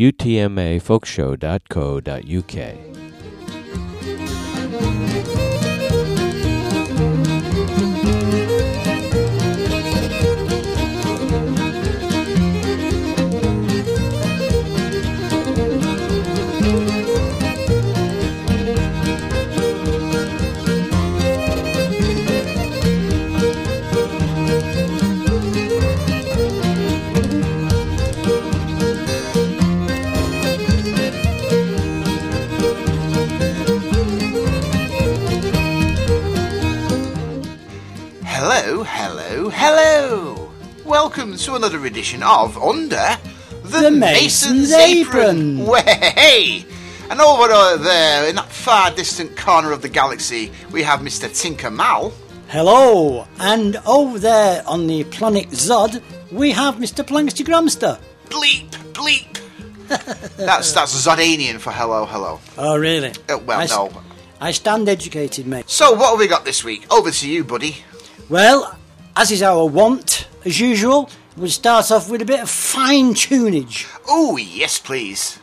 utmafolkshow.co.uk. hello! Welcome to another edition of Under the, The Mason's Apron. Way! And over there, in that far distant corner of the galaxy, we have Mr. Tinker Mal. Hello, and over there on the planet Zod, we have Mr. Plankster Gramster. Bleep, bleep! that's that's Zodanian for hello, hello. Oh, really? Uh, well, I no. I stand educated, mate. So, what have we got this week? Over to you, buddy. Well, as is our wont, as usual, we'll start off with a bit of fine tunage. Oh, yes, please.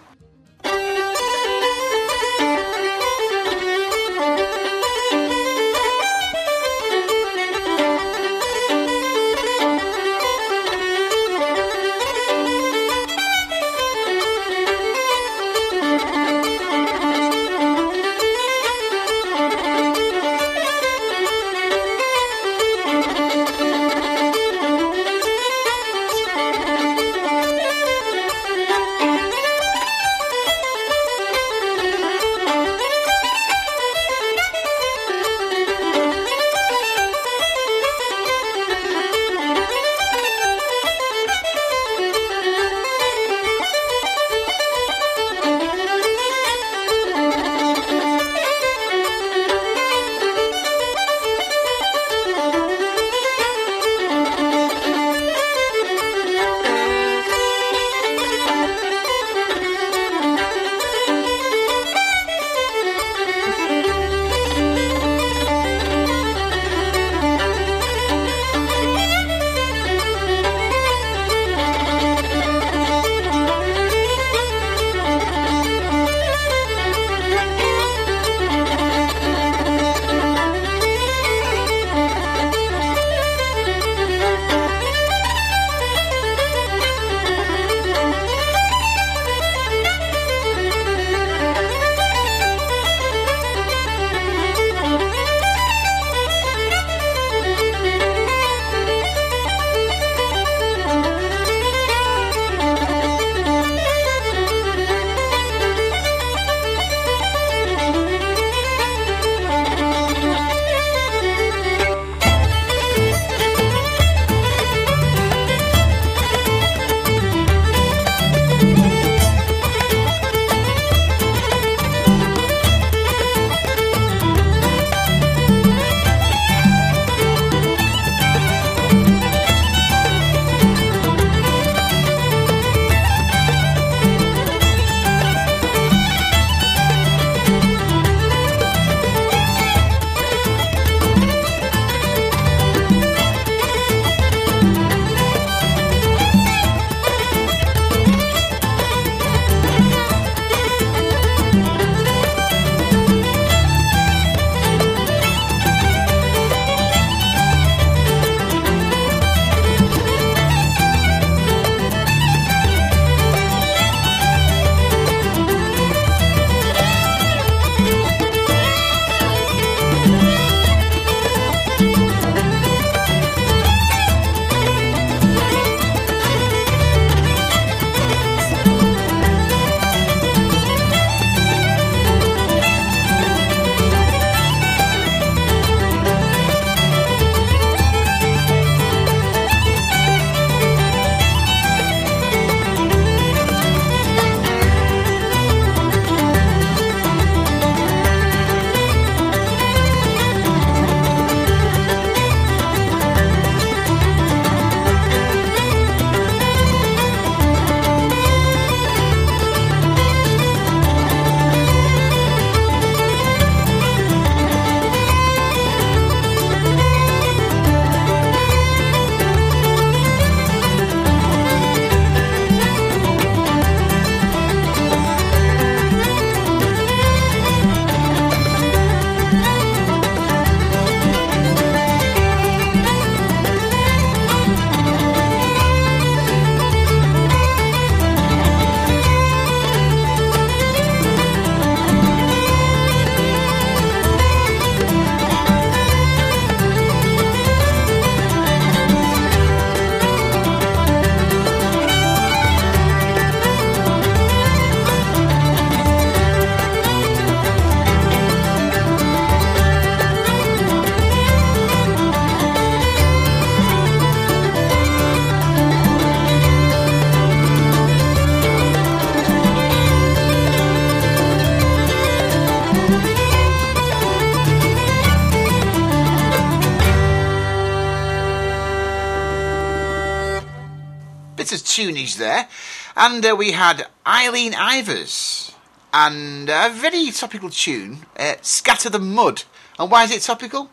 Tunage there. And uh, we had Eileen Ivers and a very topical tune, uh, Scatter the Mud. And why is it topical?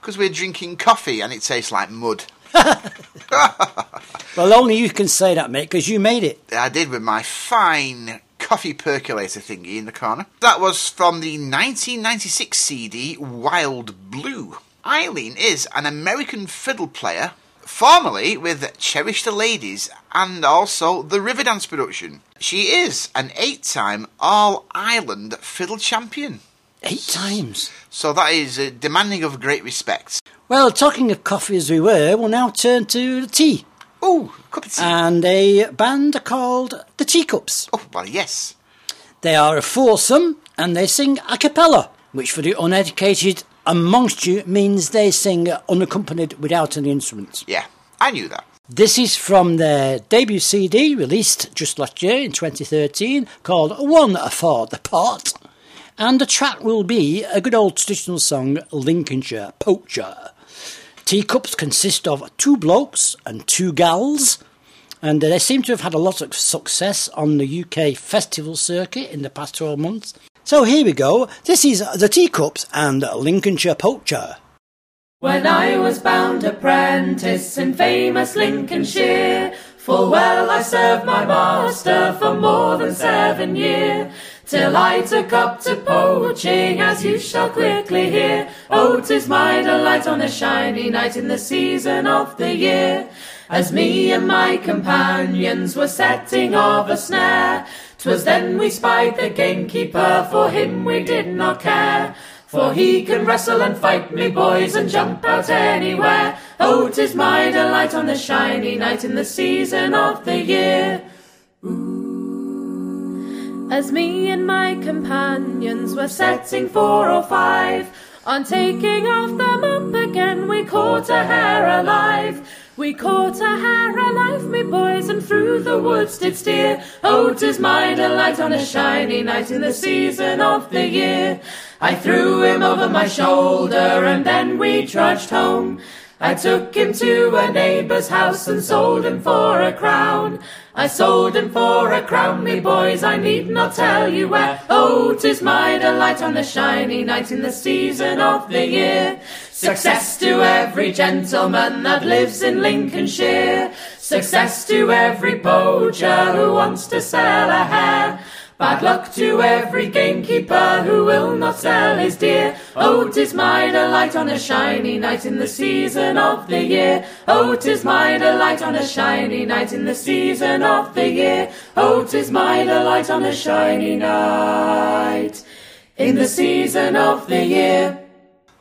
Because we're drinking coffee and it tastes like mud. Well, only you can say that, mate, because you made it. I did with my fine coffee percolator thingy in the corner. That was from the 1996 CD Wild Blue. Eileen is an American fiddle player, formerly with Cherish the Ladies and also the Riverdance production. She is an eight time All Ireland fiddle champion. Eight times. So that is uh, demanding of great respect. Well, talking of coffee as we were, we'll now turn to the tea. Oh, cup of tea. And a band called the Teacups. oh, well, yes. They are a foursome and they sing a cappella, which for the uneducated amongst you means they sing unaccompanied without any instruments. Yeah, I knew that. This is from their debut CD released just last year in 2013 called One for the Pot. And the track will be a good old traditional song, Lincolnshire Poacher. Teacups consist of two blokes and two gals, and they seem to have had a lot of success on the UK festival circuit in the past 12 months. So here we go. This is the Teacups and Lincolnshire Poacher. When I was bound apprentice in famous Lincolnshire, full well I served my master for more than seven year. Till I took up to poaching, as you shall quickly hear. Oh, 'tis my delight on a shiny night in the season of the year. As me and my companions were setting of a snare, 'twas then we spied the gamekeeper, for him we did not care. For he can wrestle and fight me boys and jump out anywhere. Oh, 'tis my delight on the shiny night in the season of the year. As me and my companions were setting four or five, on taking off the up again, we caught a hare alive. We caught a hare alive, me boys, and through the woods did steer. Oh, 'tis my delight on a shiny night in the season of the year. I threw him over my shoulder, and then we trudged home. I took him to a neighbour's house and sold him for a crown. I sold him for a crown, me boys, I need not tell you where. Oh, 'tis my delight on a shiny night in the season of the year. Success to every gentleman that lives in Lincolnshire. Success to every poacher who wants to sell a hare. Bad luck to every gamekeeper who will not sell his deer. Oh, 'tis my delight on a shiny night in the season of the year. Oh, 'tis my delight on a shiny night in the season of the year. Oh, 'tis my delight on a shiny night in the season of the year.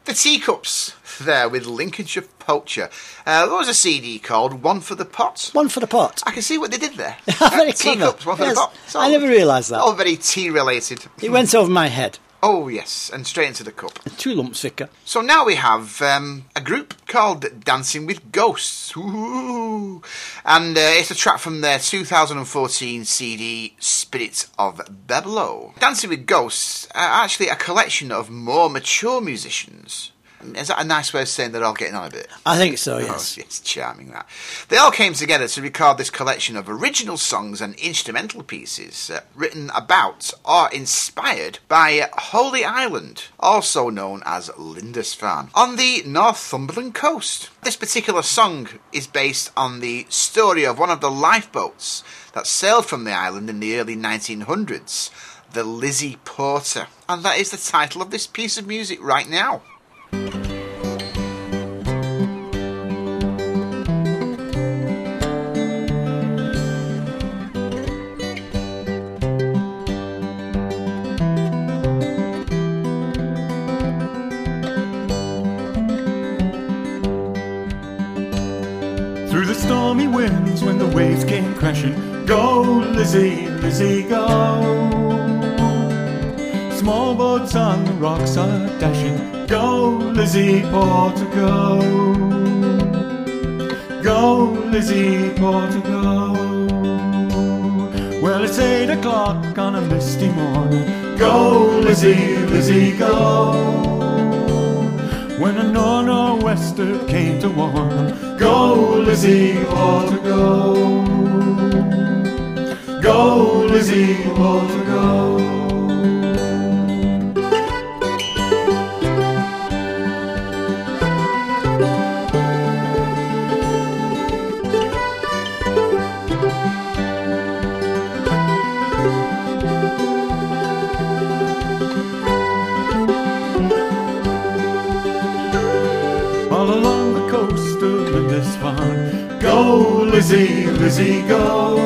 The Teacups there with Lincolnshire Poacher. Uh, there was a CD called One for the Pot. One for the pot. I can see what they did there. Very Uh. Teacups, one for Yes, the pot. It's I never realised that. All very tea related. It went over my head. Oh, yes, and straight into the cup. Two lumps thicker. So now we have um, a group called Dancing with Ghosts. Ooh. And uh, it's a track from their 2014 CD, Spirits of Bebelo. Dancing with Ghosts are actually a collection of more mature musicians. Is that a nice way of saying they're all getting on a bit? I think so, Oh, yes. it's charming that. They all came together to record this collection of original songs and instrumental pieces uh, written about or inspired by Holy Island, also known as Lindisfarne, on the Northumberland coast. This particular song is based on the story of one of the lifeboats that sailed from the island in the early 1900s, the Lizzie Porter. And that is the title of this piece of music right now. Through the stormy winds when the waves came crashing. Go, Lizzie, Lizzie, go. Small boats on the rocks are dashing. Lizzie Porter, go. Lizzie Porter, go. Well, it's eight o'clock on a misty morning. Go, Lizzie, Lizzie, go. when a nor'wester came to warn. Go, Lizzie, or to go. Lizzie, or Lizzie, Lizzie, go.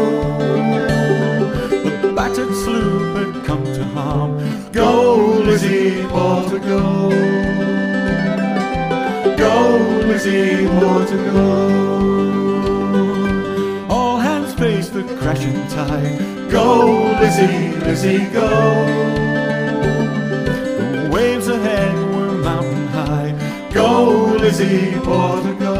The battered sloop had come to harm. Go, Lizzie, to go. Go, Lizzie, to go. All hands face the crashing tide. Go, Lizzie, Lizzie, go. The waves ahead were mountain high. Go, Lizzie, Portugal. Go,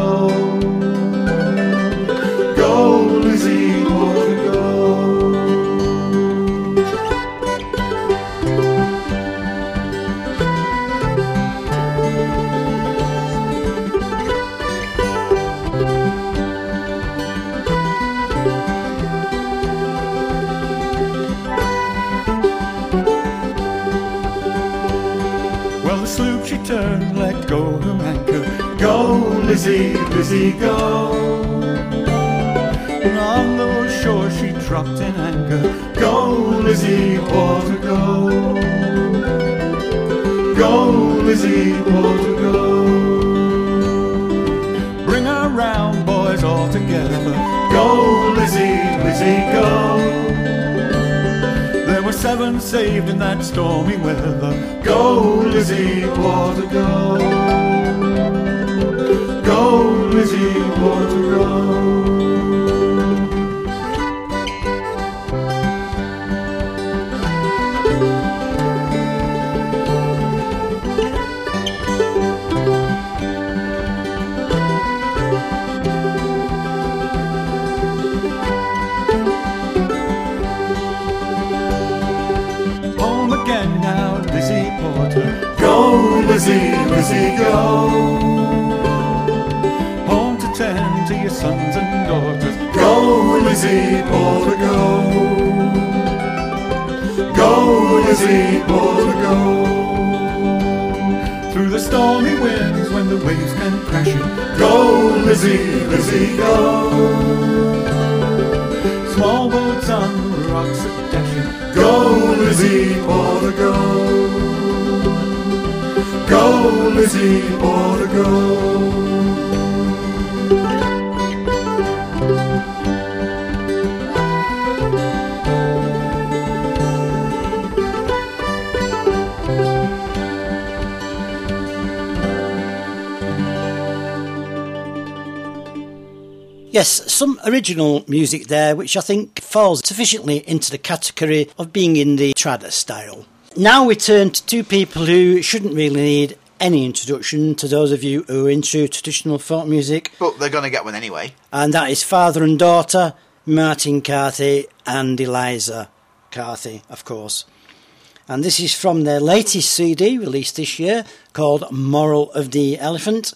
Go, Lizzie, Lizzie, go. And on the shore she dropped in anger. Go, Lizzie, Portugal. Go, Go, Lizzie, Porter, go. Bring her round, boys, all together. Go, Lizzie, Lizzie, go. There were seven saved in that stormy weather. Go, Lizzie, Portugal. Go, Now, Lizzie Porter. Go, Lizzie, Lizzie, go. Sons and daughters. Go, Lizzie Porter, go. Go, Lizzie Porter, go. Through the stormy winds when the waves come crashing. Go, Lizzie, Lizzie, go. Small boats on the rocks are dashing. Go, Lizzie, Porter, go. Go, Lizzie, Porter, go. Yes, some original music there, which I think falls sufficiently into the category of being in the trad style. Now we turn to two people who shouldn't really need any introduction to those of you who are into traditional folk music, But they're going to get one anyway. and that is father and daughter, Martin Carthy and Eliza Carthy, of course. And this is from their latest CD released this year called Moral of the Elephant.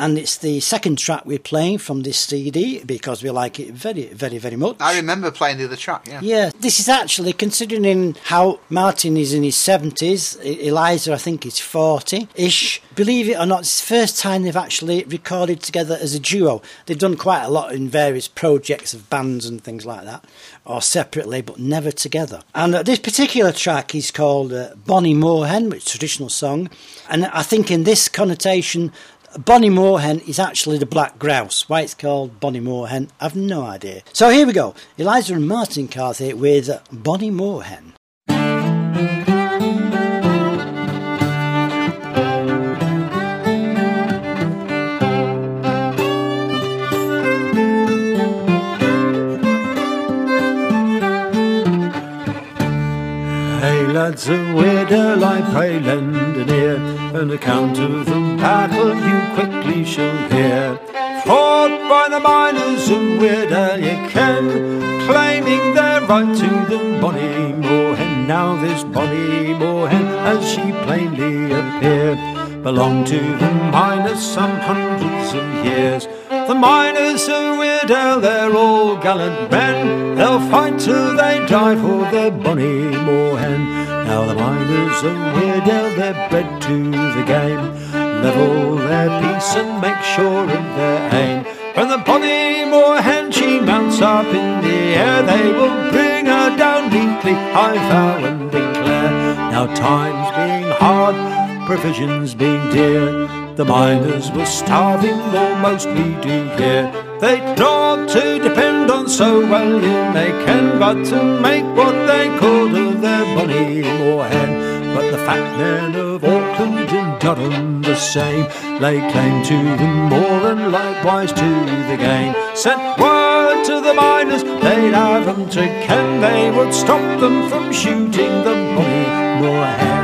And it's the second track we're playing from this CD because we like it very, very, very much. I remember playing the other track, yeah. Yeah, this is actually considering how Martin is in his 70s, E- Eliza, I think, is 40 ish. Believe it or not, it's the first time they've actually recorded together as a duo. They've done quite a lot in various projects of bands and things like that, or separately, but never together. And uh, this particular track is called uh, Bonnie Moorhen, which is a traditional song. And I think in this connotation, Bonnie Moorhen is actually the black grouse. Why it's called Bonnie Moorhen, I've no idea. So here we go. Eliza and Martin Carthy with Bonnie Moorhen. Lads, a widow I pray lend an ear, an account of the battle you quickly shall hear. Fought by the miners of Weardale you ken, claiming their right to the Bonnie Moorhen. Now this Bonnie Moorhen, as she plainly appeared, belonged to the miners some hundreds of years. The miners of Weardale, they're all gallant men. They'll fight till they die for their bonny moorhen. Now the miners of Weardale, they're bred to the game. Level their peace and make sure of their aim. When the bonny moorhen she mounts up in the air, they will bring her down neatly, I vow and declare. Now times being hard, provisions being dear, the miners were starving almost we do here. They'd not to depend on so well in they can, but to make what they could of their bonny moorhen. But the fat men of Auckland and Durham the same lay claim to the more and likewise to the game. Sent word to the miners they'd have 'em to ken they would stop them from shooting the bonny moorhen.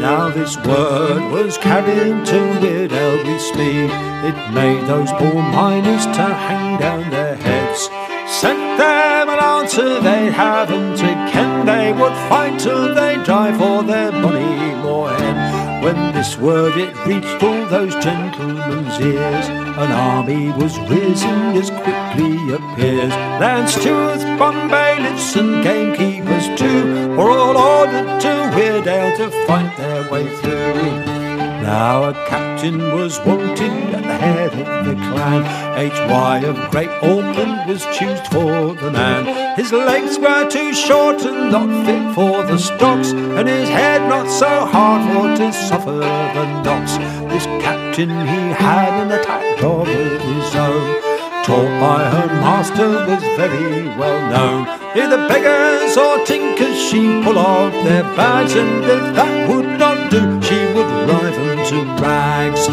Now this word was carried to Weardale with speed. It made those poor miners to hang down their heads. Sent them an answer they'd have 'em to ken they would fight till they die for their bonny moorhen. When this word it reached all those gentlemen's ears, an army was risen as quickly appears. Land stewards, bum bailiffs, and gamekeepers too were all ordered to Weardale to fight their way through. Now a captain was wanted at the head of the clan. H.Y. of Great Auckland was choosed for the man. His legs were too short and not fit for the stocks, and his head not so hard for to suffer the knocks. This captain he had an attack of his own. Taught by her master was very well known. Either beggars or tinkers she pull off their bags, and if that would to rags.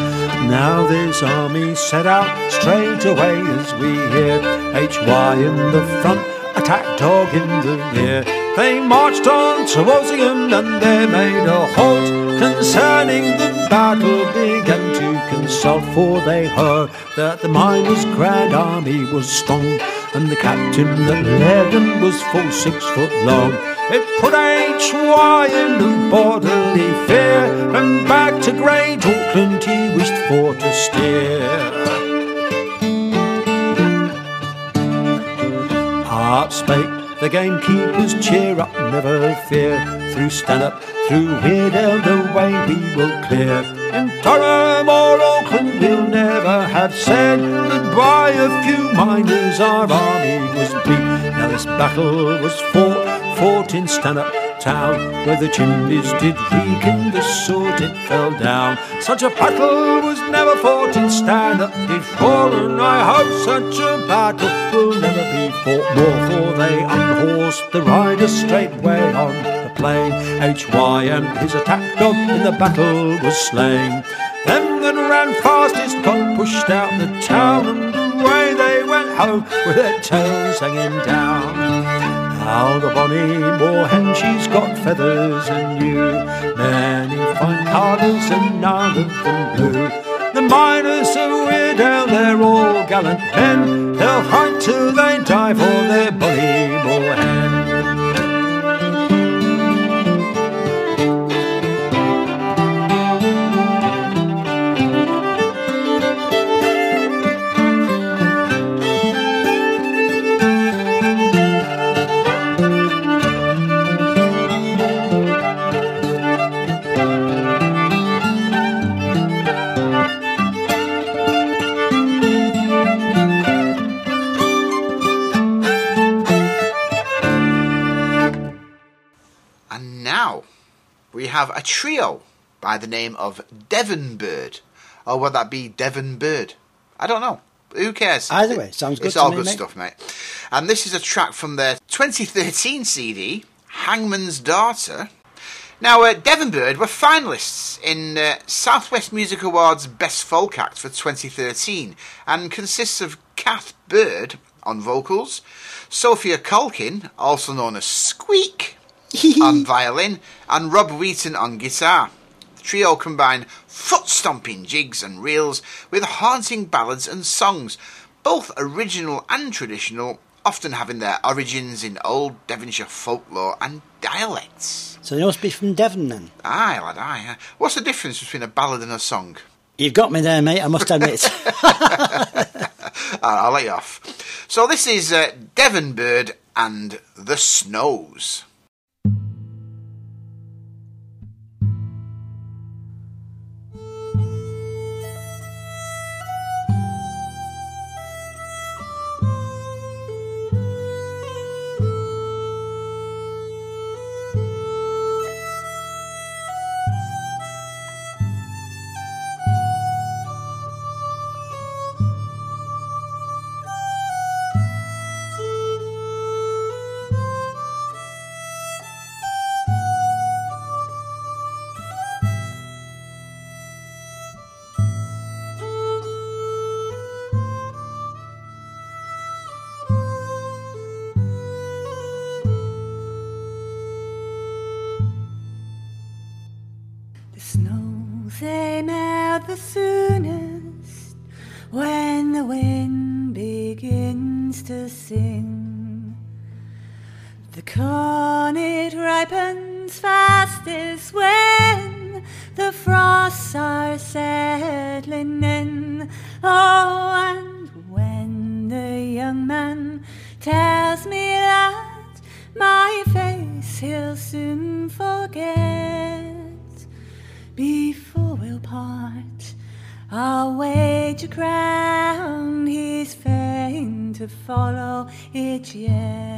Now this army set out straight away as we hear H.Y. in the front, attack dog in the rear. They marched on to Wolsingham and they made a halt concerning the battle began to consult for they heard that the miners' grand army was strong and the captain that led them was full six foot long. It put H.Y. in the bodily fear and back to Great Auckland he wished for to steer. Up spake the gamekeepers, cheer up, never fear. Through Stanhope, through Weardale, the way we will clear. In Durham or Auckland, we'll never have said that by a few miners our army was beat. Now this battle was fought, fought in Stanhope town, where the chimneys did reek and the sword it fell down. Such a battle was never fought in Stanhope before, and I hope such a battle will never be fought more, for they unhorsed the riders straightway on the plain. H.Y. and his attack dog in the battle was slain. Them that ran fastest got pushed out the town, and away they went home with their tails hanging down. Now the bonny moorhen, she's got feathers and new, many fine colours and none of them blue. The miners of Weardale, they're all gallant men, they'll fight till they die for their bonny moorhen. Have a trio by the name of Devon Bird. Or would that be Devon Bird? I don't know. Who cares? Either way, sounds good It's to all me, good mate. stuff, mate. And this is a track from their 2013 CD, Hangman's Daughter. Now, uh, Devon Bird were finalists in uh, Southwest Music Awards Best Folk Act for 2013 and consists of Kath Bird on vocals, Sophia Culkin, also known as Squeak, on violin, and Rob Wheaton on guitar. The trio combine foot stomping jigs and reels with haunting ballads and songs, both original and traditional, often having their origins in old Devonshire folklore and dialects. So they must be from Devon then. Aye, lad, aye. aye. What's the difference between a ballad and a song? You've got me there, mate, I must admit. I'll let you off. So this is uh, Devon Bird and the Snows. Fastest when the frosts are settling in. Oh, and when the young man tells me that my face he'll soon forget. Before we'll part, I'll wager crown he's fain to follow it yet.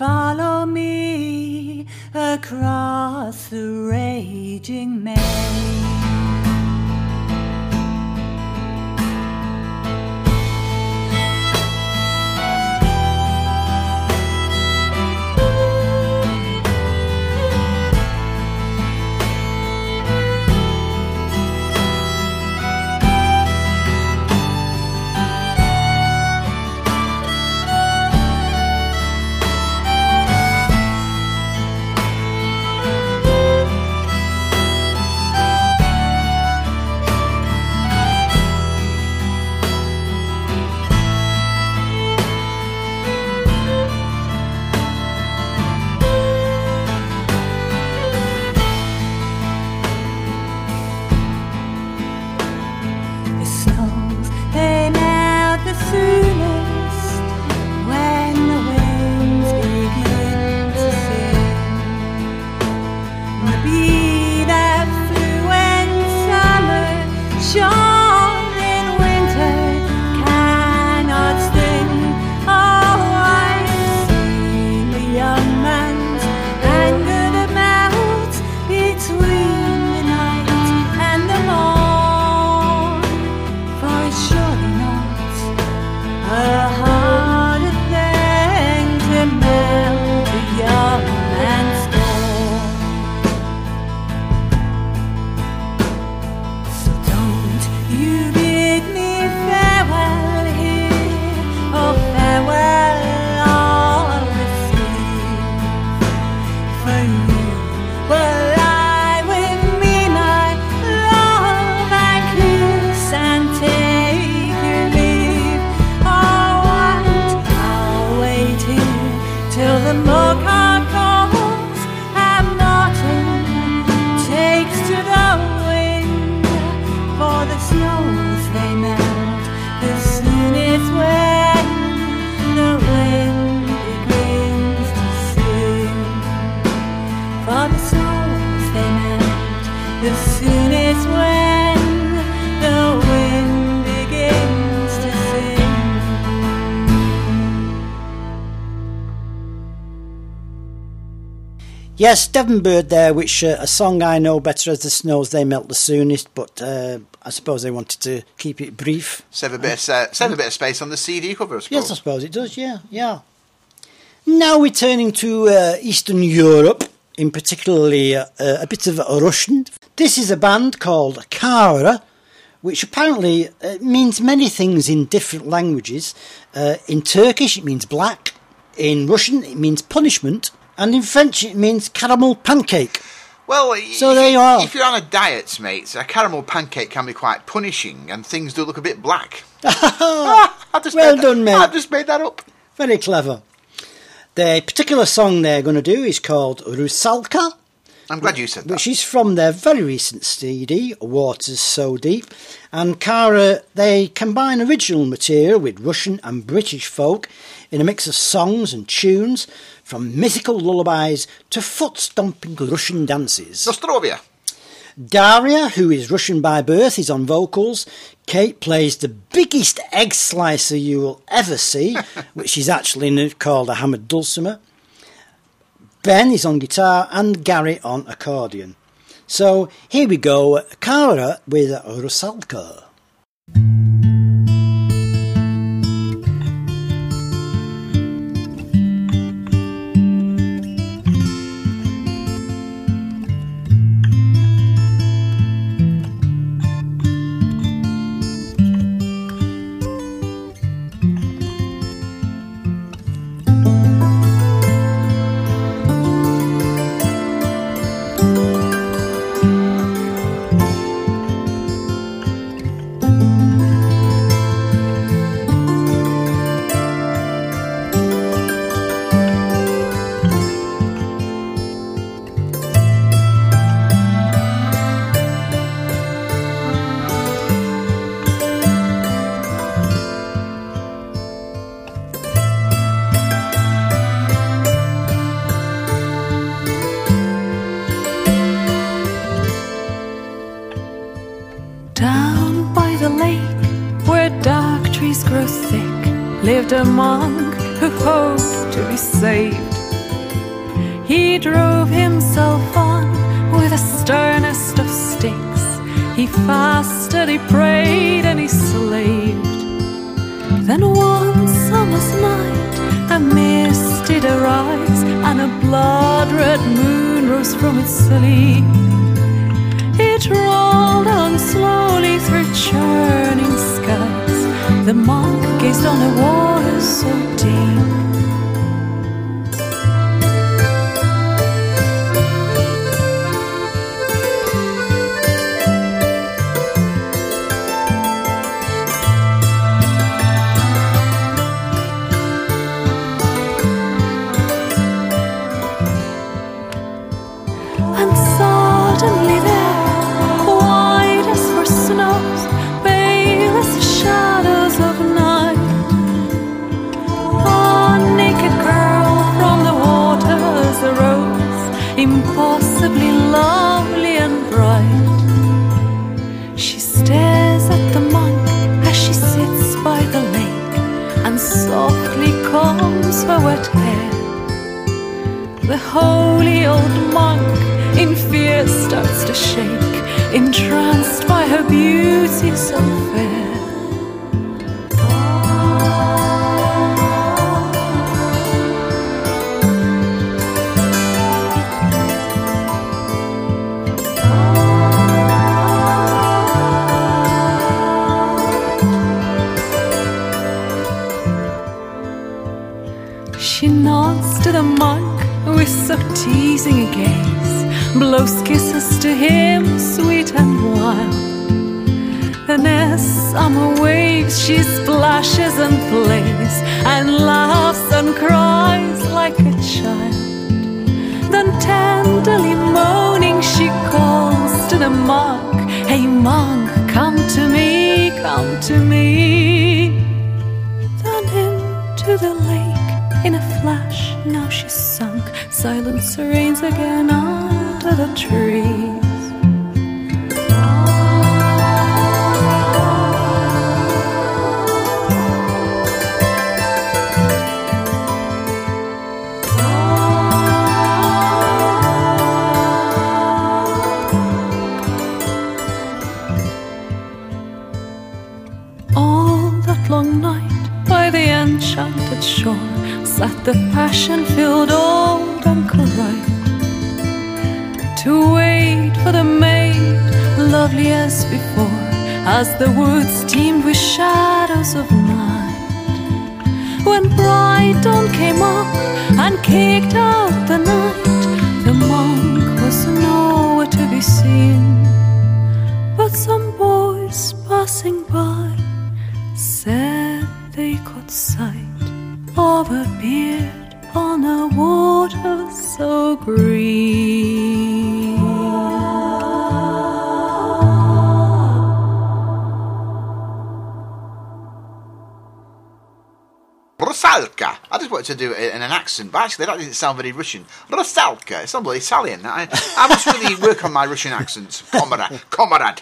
Follow me across the raging main. The they melt Yes, Devon Bird there, which uh, a song I know better as the snows they melt the soonest, but uh, I suppose they wanted to keep it brief. Save a bit, of, sa- save a bit of space on the CD cover, I suppose. Yes, I suppose it does, yeah, yeah. Now we're turning to uh, Eastern Europe, in particularly uh, uh, a bit of Russian. This is a band called Kara, which apparently uh, means many things in different languages. Uh, in Turkish, it means black. In Russian, it means punishment. And in French, it means caramel pancake. Well, So there you are. If you're on a diet, mate, a caramel pancake can be quite punishing, and things do look a bit black. Ah, I just Well done, that, mate. I just made that up. Very clever. The particular song they're going to do is called Rusalka. I'm glad you said that. which is from their very recent CD, Waters So Deep. And Kara, they combine original material with Russian and British folk in a mix of songs and tunes, from mythical lullabies to foot stomping Russian dances. Nostrovia. Daria, who is Russian by birth, is on vocals. Kate plays the biggest egg slicer you will ever see, which is actually called a hammered dulcimer. Ben is on guitar and Gary on accordion. So here we go, Kara with Rusalka. Monk who hoped to be saved. He drove himself on with the sternest of sticks. He fasted, he prayed, and he slaved. Then one summer's night, a mist did arise, and a blood red moon rose from its sleep. It rolled on slowly through churning. The monk gazed on the water so deep. Holy old monk in fear starts to shake, entranced by her beauty so fair. Blows kisses to him, sweet and wild. And as summer waves, she splashes and plays, and laughs and cries like a child. Then tenderly moaning, she calls to the monk, Hey monk, come to me, come to me. Then into the lake in a flash, now she's. Silence reigns again under the trees. All that long night by the enchanted shore sat the passion the woods teemed with shadows of night. When bright dawn came up and kicked out to do it in an accent, but actually that didn't sound very Russian. Rusalka. It sounded Italian. I, I must really work on my Russian accents, comrade. comrade.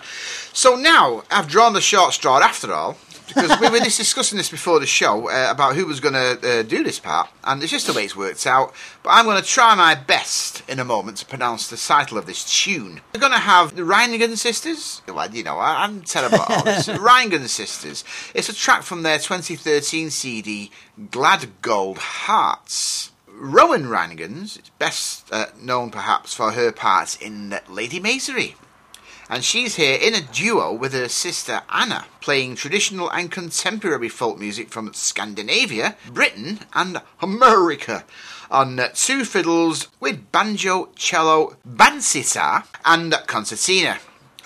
So now I've drawn the short straw after all. Because we were just discussing this before the show uh, about who was going to uh, do this part, and it's just the way it's worked out. But I'm going to try my best in a moment to pronounce the title of this tune. We're going to have the Rheingans Sisters. Well, you know, I, I'm terrible at all this. Rheingans Sisters. It's a track from their 2013 CD, Glad Gold Hearts. Rowan Rheingans is best uh, known perhaps for her parts in Lady Maisery. And she's here in a duo with her sister Anna, playing traditional and contemporary folk music from Scandinavia, Britain, and America on two fiddles with banjo, cello, bandzitar, and concertina.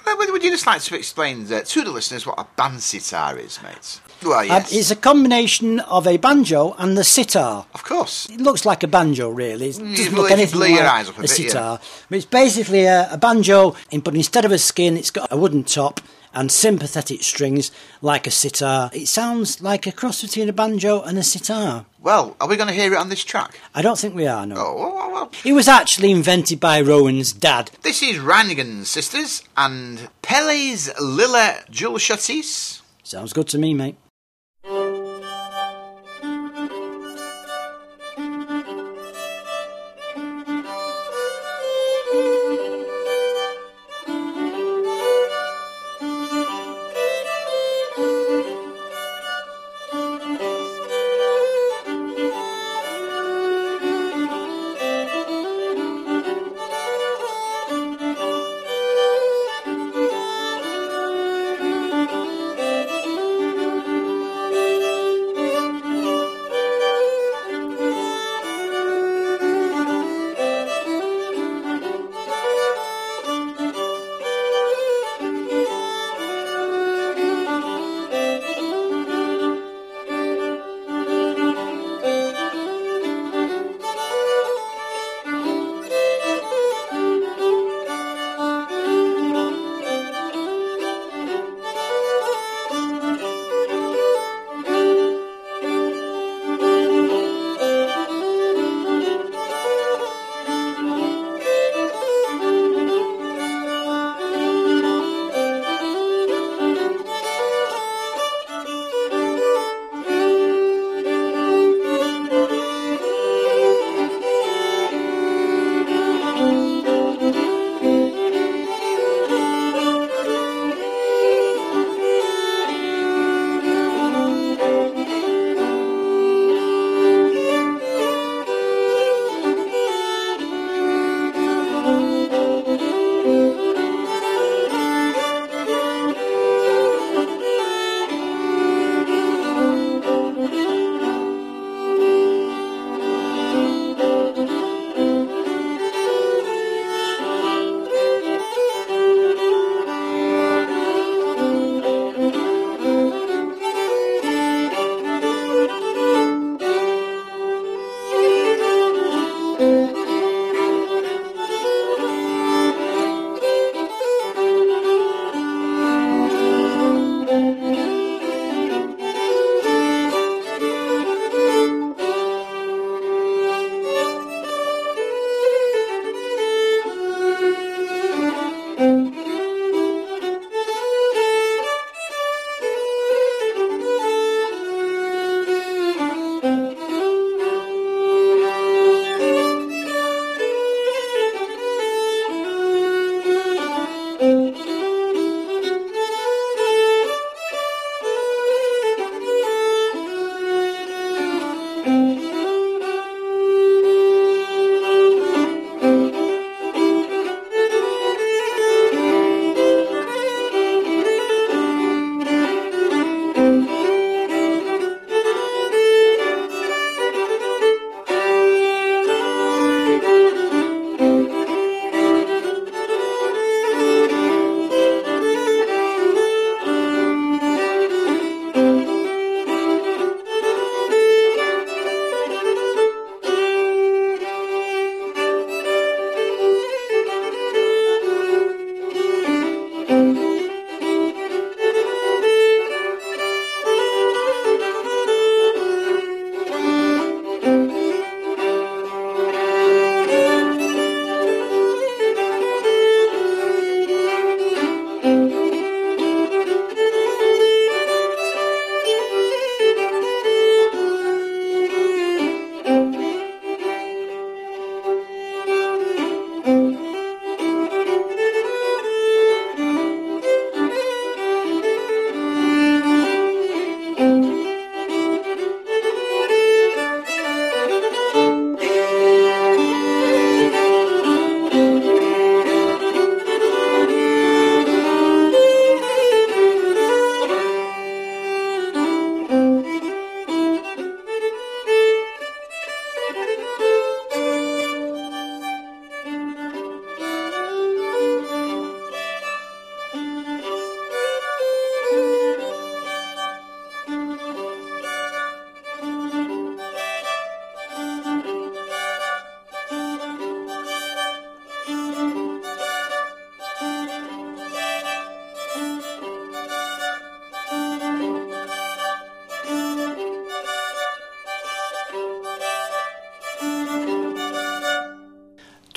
Would you just like to explain uh, to the listeners what a bandzitar is, mate? Well, Uh, yes. it's a combination of a banjo and the sitar. of course. It looks like a banjo, really. It Mm, doesn't if look you anything blur like your eyes up a a bit, yeah. sitar. But it's basically a, a banjo, in- but instead of a skin, it's got a wooden top and sympathetic strings like a sitar. It sounds like a cross between a banjo and a sitar. Well, are we going to hear it on this track? I don't think we are, no. Oh, well, well. It was actually invented by Rowan's dad. This is Rheingans Sisters and Pele's Lila Julshatis. Sounds good to me, mate.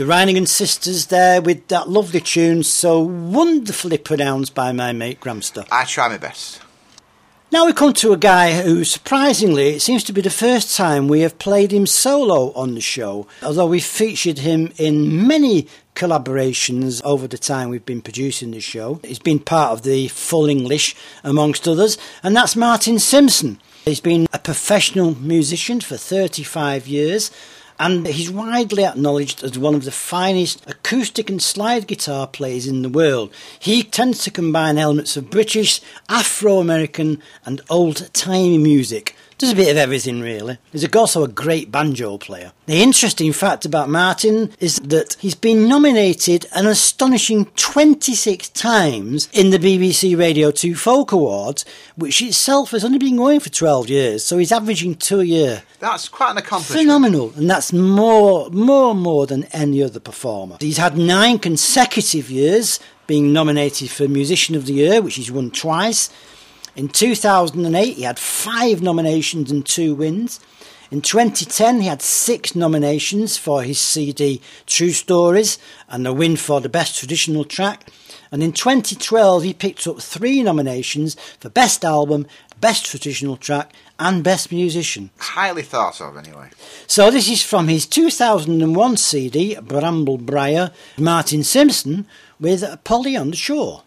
The Rheingans Sisters there with that lovely tune so wonderfully pronounced by my mate Gramster. I try my best. Now we come to a guy who, surprisingly, it seems to be the first time we have played him solo on the show, although we've featured him in many collaborations over the time we've been producing the show. He's been part of the Full English, amongst others, and that's Martin Simpson. He's been a professional musician for 35 years and he's widely acknowledged as one of the finest acoustic and slide guitar players in the world. He tends to combine elements of British, Afro American, and old timey music. Does a bit of everything, really. He's also a great banjo player. The interesting fact about Martin is that he's been nominated an astonishing 26 times in the BBC Radio 2 Folk Awards, which itself has only been going for 12 years, so he's averaging two a year. That's quite an accomplishment. Phenomenal, and that's more, more, more than any other performer. He's had nine consecutive years being nominated for Musician of the Year, which he's won twice. In 2008, he had five nominations and two wins. In 2010, he had six nominations for his CD True Stories and a win for the Best Traditional Track. And in 2012, he picked up three nominations for Best Album, Best Traditional Track, and Best Musician. Highly thought of, anyway. So this is from his 2001 CD, Bramble Briar, Martin Simpson, with Polly on the Shore.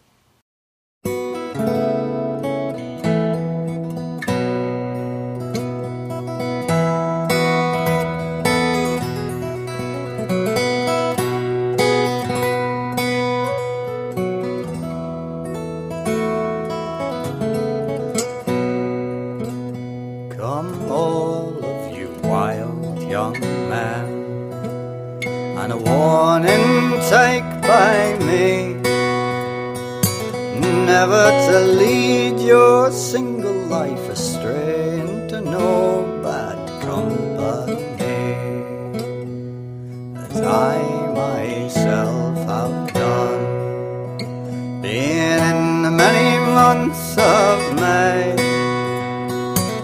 Never to lead your single life astray into no bad company, as I myself have done, being in the many months of May.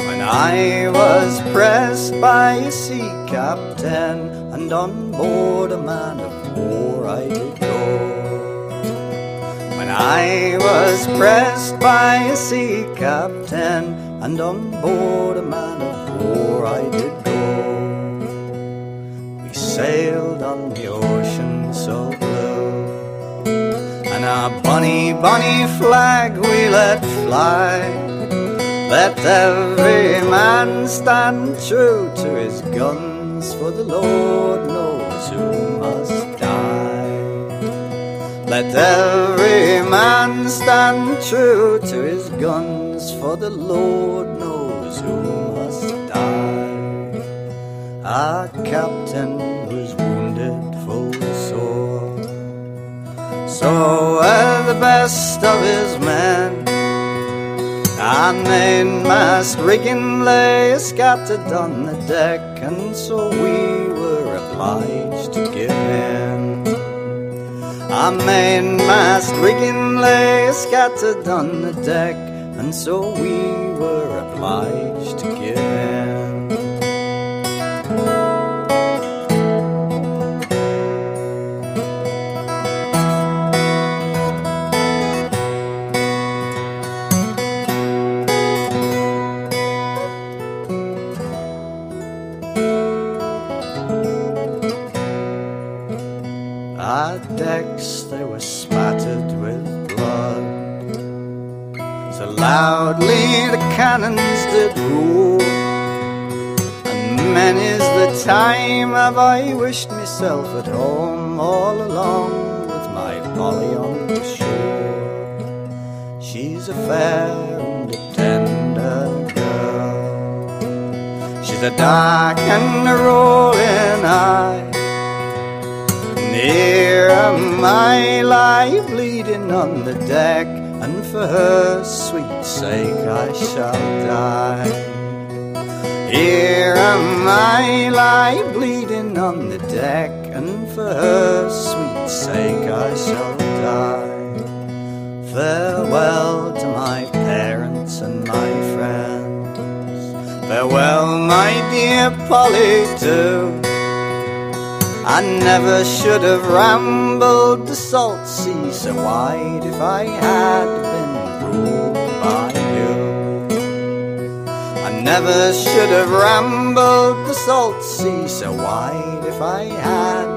When I was pressed by a sea captain, and on board a man of war I did go. I was pressed by a sea captain, and on board a man of war I did go. We sailed on the ocean so blue, and our bonny, bonny flag we let fly. Let every man stand true to his guns, for the Lord knows who must. Let every man stand true to his guns, for the Lord knows who must die. Our captain was wounded full sore, so were the best of his men. And mainmast rigging lay scattered on the deck, and so we were obliged to give in. Our mainmast rigging lay scattered on the deck, and so we were obliged to give loudly the cannons did roar. And many's the time have I wished myself at home all alone with my Polly on the shore. She's a fair and a tender girl. She's a dark and a rolling eye. Near my lie bleeding on the deck, and for her sweet sake I shall die. Here am I lie bleeding on the deck, and for her sweet sake I shall die. Farewell to my parents and my friends. Farewell, my dear Polly, too. I never should have rambled the salt sea so wide if I had been ruled by you. I never should have rambled the salt sea so wide if I had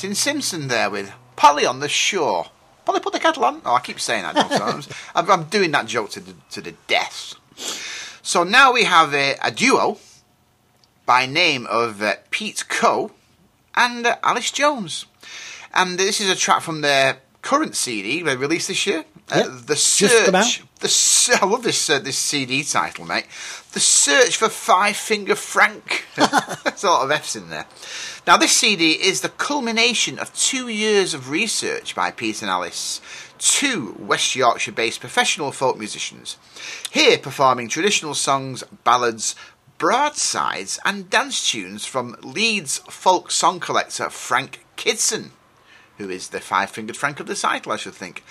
Martin Simpson there with Polly on the Shore. Polly put the kettle on. Oh, I keep saying that sometimes. I'm, I'm doing that joke to the, to the death. So now we have a, a duo by name of uh, Pete Coe and uh, Alice Jones. And this is a track from their current CD they released this year. Uh, Yep, the search. The I love this uh, this CD title, mate. The search for Five Finger Frank. There's a lot of F's in there. Now, this CD is the culmination of two years of research by Pete and Alice, two West Yorkshire-based professional folk musicians, here performing traditional songs, ballads, broadsides, and dance tunes from Leeds folk song collector Frank Kidson who is the five fingered Frank of the cycle, I should think,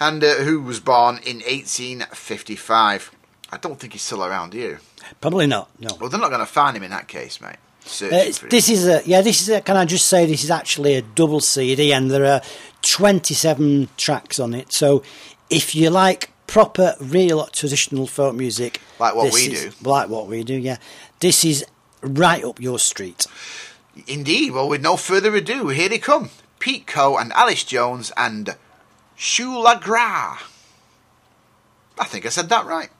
and uh, who was born in 1855. I don't think he's still around here. Probably not. No. Well, they're not going to find him in that case, mate. Uh, it's- for him. this is a yeah. This is a, can I just say this is actually a double CD, and there are twenty-seven tracks on it. So if you like proper, real traditional folk music, Like what we is- do. like what we do, yeah, this is right up your street. Indeed. Well, with no further ado, here they come: Pete Coe and Alice Jones and Shule Agra. I think I said that right.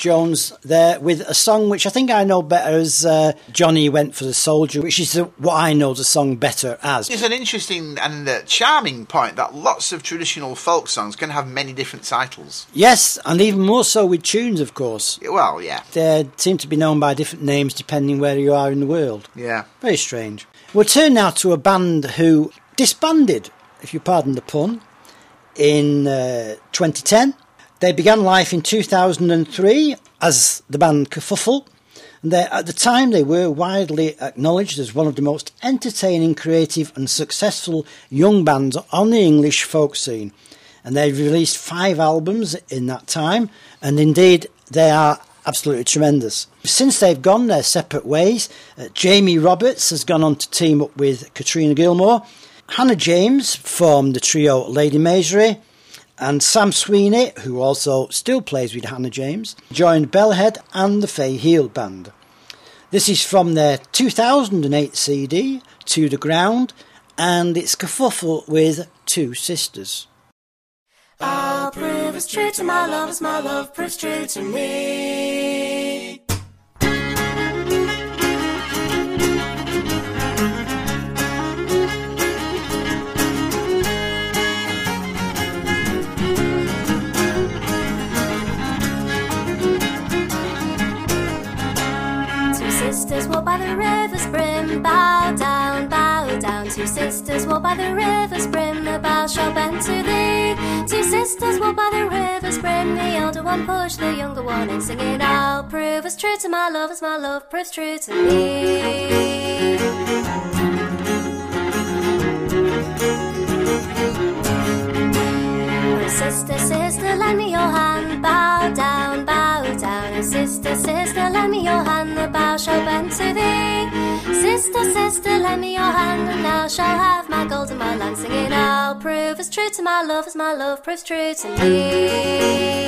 Jones there with a song which I think I know better as uh, Johnny Went for the Soldier, which is the, what I know the song better as. It's an interesting and uh, charming point that lots of traditional folk songs can have many different titles. Yes, and even more so with tunes, of course. Well, yeah. They seem to be known by different names depending where you are in the world. Yeah. Very strange. We'll turn now to a band who disbanded, if you pardon the pun, in uh, 2010. They began life in 2003 as the band Kerfuffle. And they, at the time, they were widely acknowledged as one of the most entertaining, creative, and successful young bands on the English folk scene. And they've released five albums in that time, and indeed, they are absolutely tremendous. Since they've gone their separate ways, uh, Jamie Roberts has gone on to team up with Katriona Gilmore. Hannah James formed the trio Lady Maisery, and Sam Sweeney, who also still plays with Hannah James, joined Bellowhead and the Fay Hield Band. This is from their 2008 CD, To the Ground, and it's Kerfuffle with Two Sisters. I'll prove it's true to my love as my love proves true to me. Sisters walk by the river's brim, bow down, bow down. Two sisters walk by the river's brim, the bow shall bend to thee. Two sisters walk by the river's brim, the elder one push the younger one in, singing, I'll prove as true to my love as my love proves true to me. Sister, sister, lend me your hand. Bow down, bow down. Sister, sister, lend me your hand. Shall bend to thee. Sister, sister, lend me your hand, and thou shalt have my gold and my land. Singing, I'll prove as true to my love as my love proves true to me.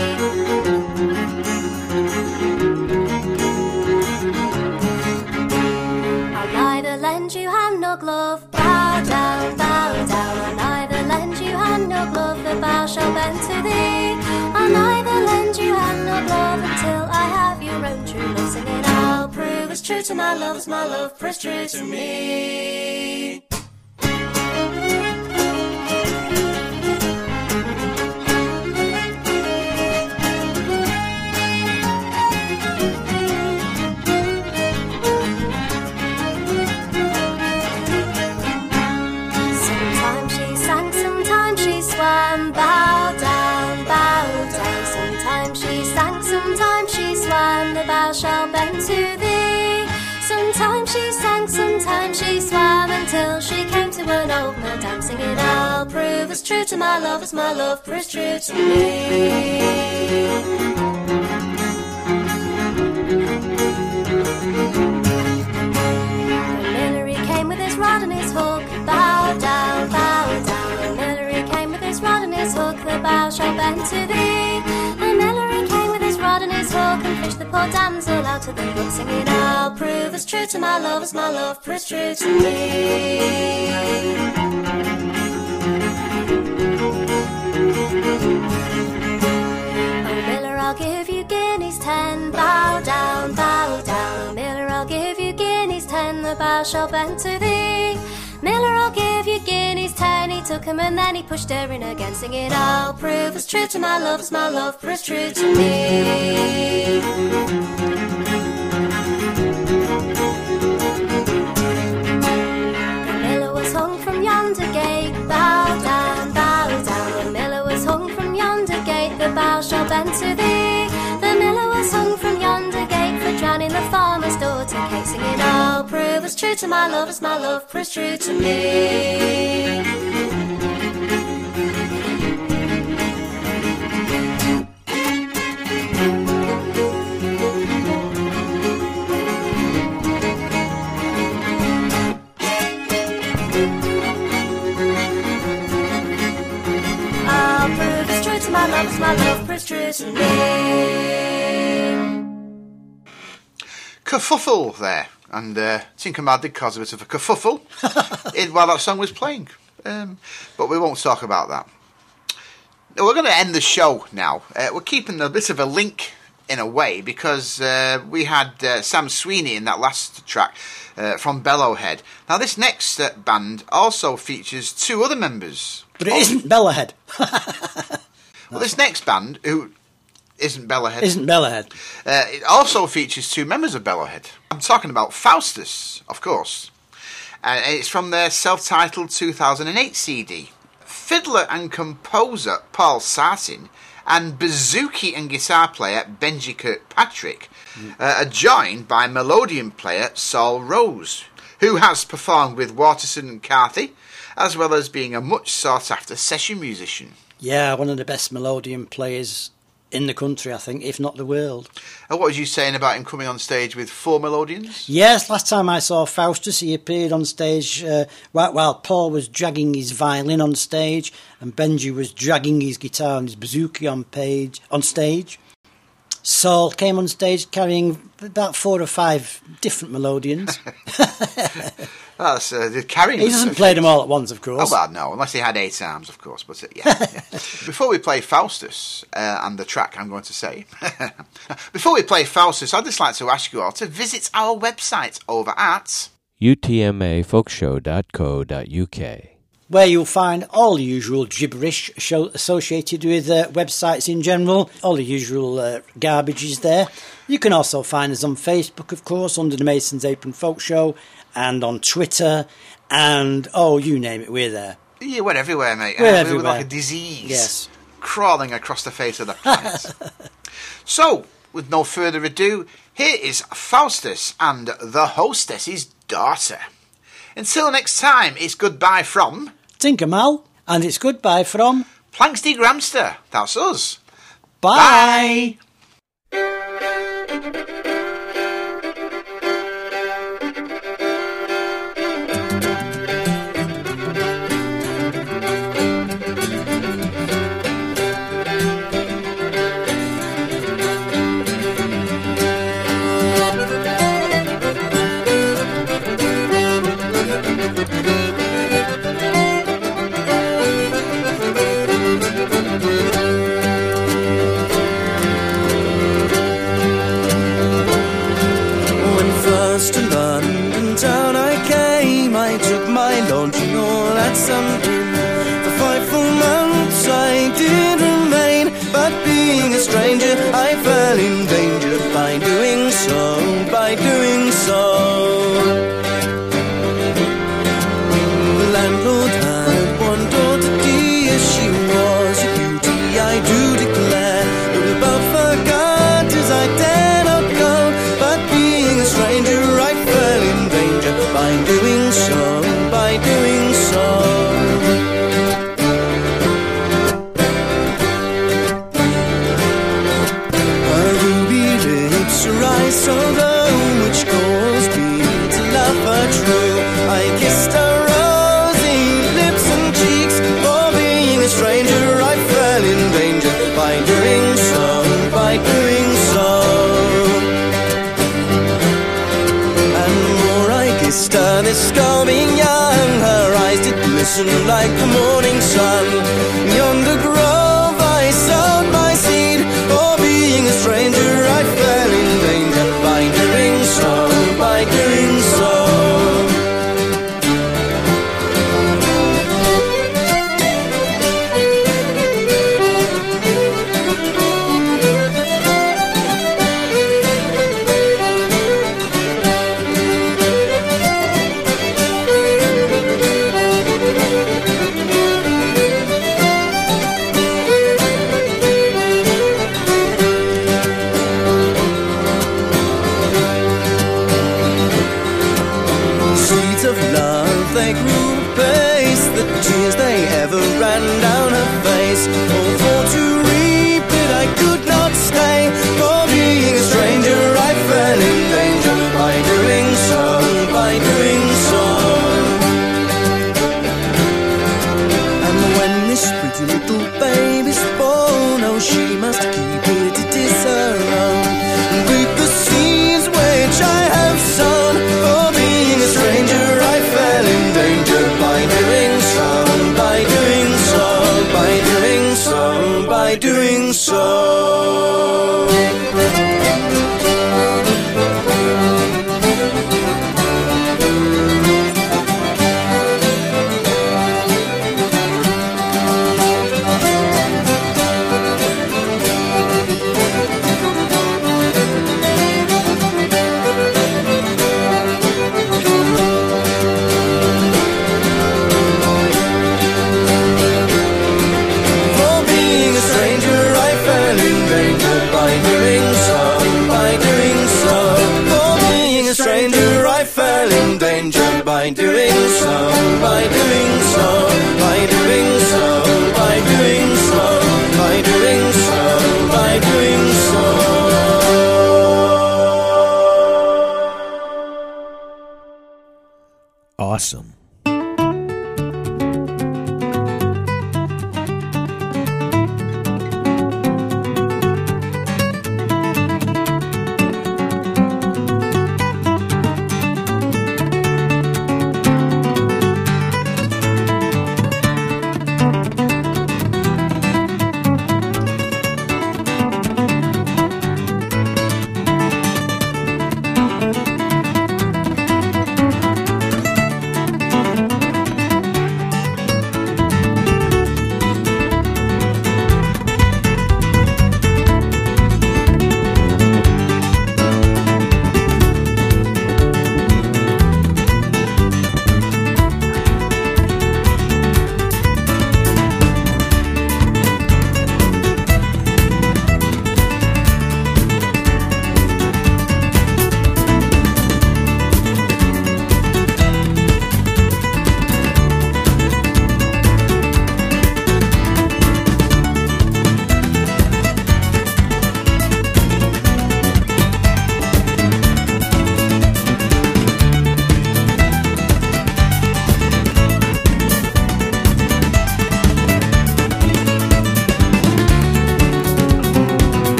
I'll neither lend you hand nor glove. Bow down, bow down. I'll neither lend you hand nor glove. The bow shall bend to thee. I'll neither lend you hand nor glove until I have As true to my love as my love proves true to me. To an old mill dam singing, I'll prove as true to my love as my love proves true to me. The miller came with his rod and his hook. Bow down, bow down. The miller came with his rod and his hook. The bow shall bend to thee. Poor damsel out of the brook, singing, "I'll prove as true to my love as my love proves true to me." Oh, Miller, I'll give you guineas ten. Bow down, bow down. Miller, I'll give you guineas ten. The bow shall bend to thee. Miller, I'll give you guineas ten. He took 'em and then he pushed her in again, singing, I'll prove as true to my love as my love proves true to me. True to my love as my love proves true to me. I'll prove true to my love as my love proves true to me. Kerfuffle there and uh, Tinker did cause a bit of a kerfuffle in, while that song was playing. Um, but we won't talk about that. We're going to end the show now. Uh, we're keeping a bit of a link in a way because uh, we had uh, Sam Sweeney in that last track uh, from Bellowhead. Now, this next uh, band also features two other members. But it isn't Bellahead. Well, this next band, who isn't Bellowhead, Isn't Bellahead. uh, it also features two members of Bellowhead. I'm talking about Faustus, of course. Uh, it's from their self-titled 2008 CD. Fiddler and composer Paul Sartin and bouzouki and guitar player Benji Kirkpatrick uh, are joined by melodeon player Saul Rose, who has performed with Waterson and Carthy, as well as being a much sought-after session musician. Yeah, one of the best melodeon players in the country, I think, if not the world. And what was you saying about him coming on stage with four melodeons? Yes, last time I saw Faustus, he appeared on stage uh, while, while Paul was dragging his violin on stage, and Benji was dragging his guitar and his bouzouki on page on stage. Saul came on stage carrying about four or five different melodeons. That's uh, the carrying. he doesn't play them all at once, of course. Oh well, no, unless he had eight arms, of course. But uh, yeah, yeah. Before we play Faustus uh, and the track, I'm going to say, before we play Faustus, I'd just like to ask you all to visit our website over at utmafolkshow.co.uk. where you'll find all the usual gibberish show associated with uh, websites in general. All the usual uh, garbage is there. You can also find us on Facebook, of course, under the Mason's Apron Folk Show, and on Twitter, and oh, you name it, we're there. yeah, we're everywhere, mate. We're Uh, everywhere. like a disease, Yes. crawling across the face of the planet. so, with no further ado, here is Faustus and the hostess's daughter. Until next time, it's goodbye from Tinker Mal, and it's goodbye from Planxty Gramster. That's us. Bye. When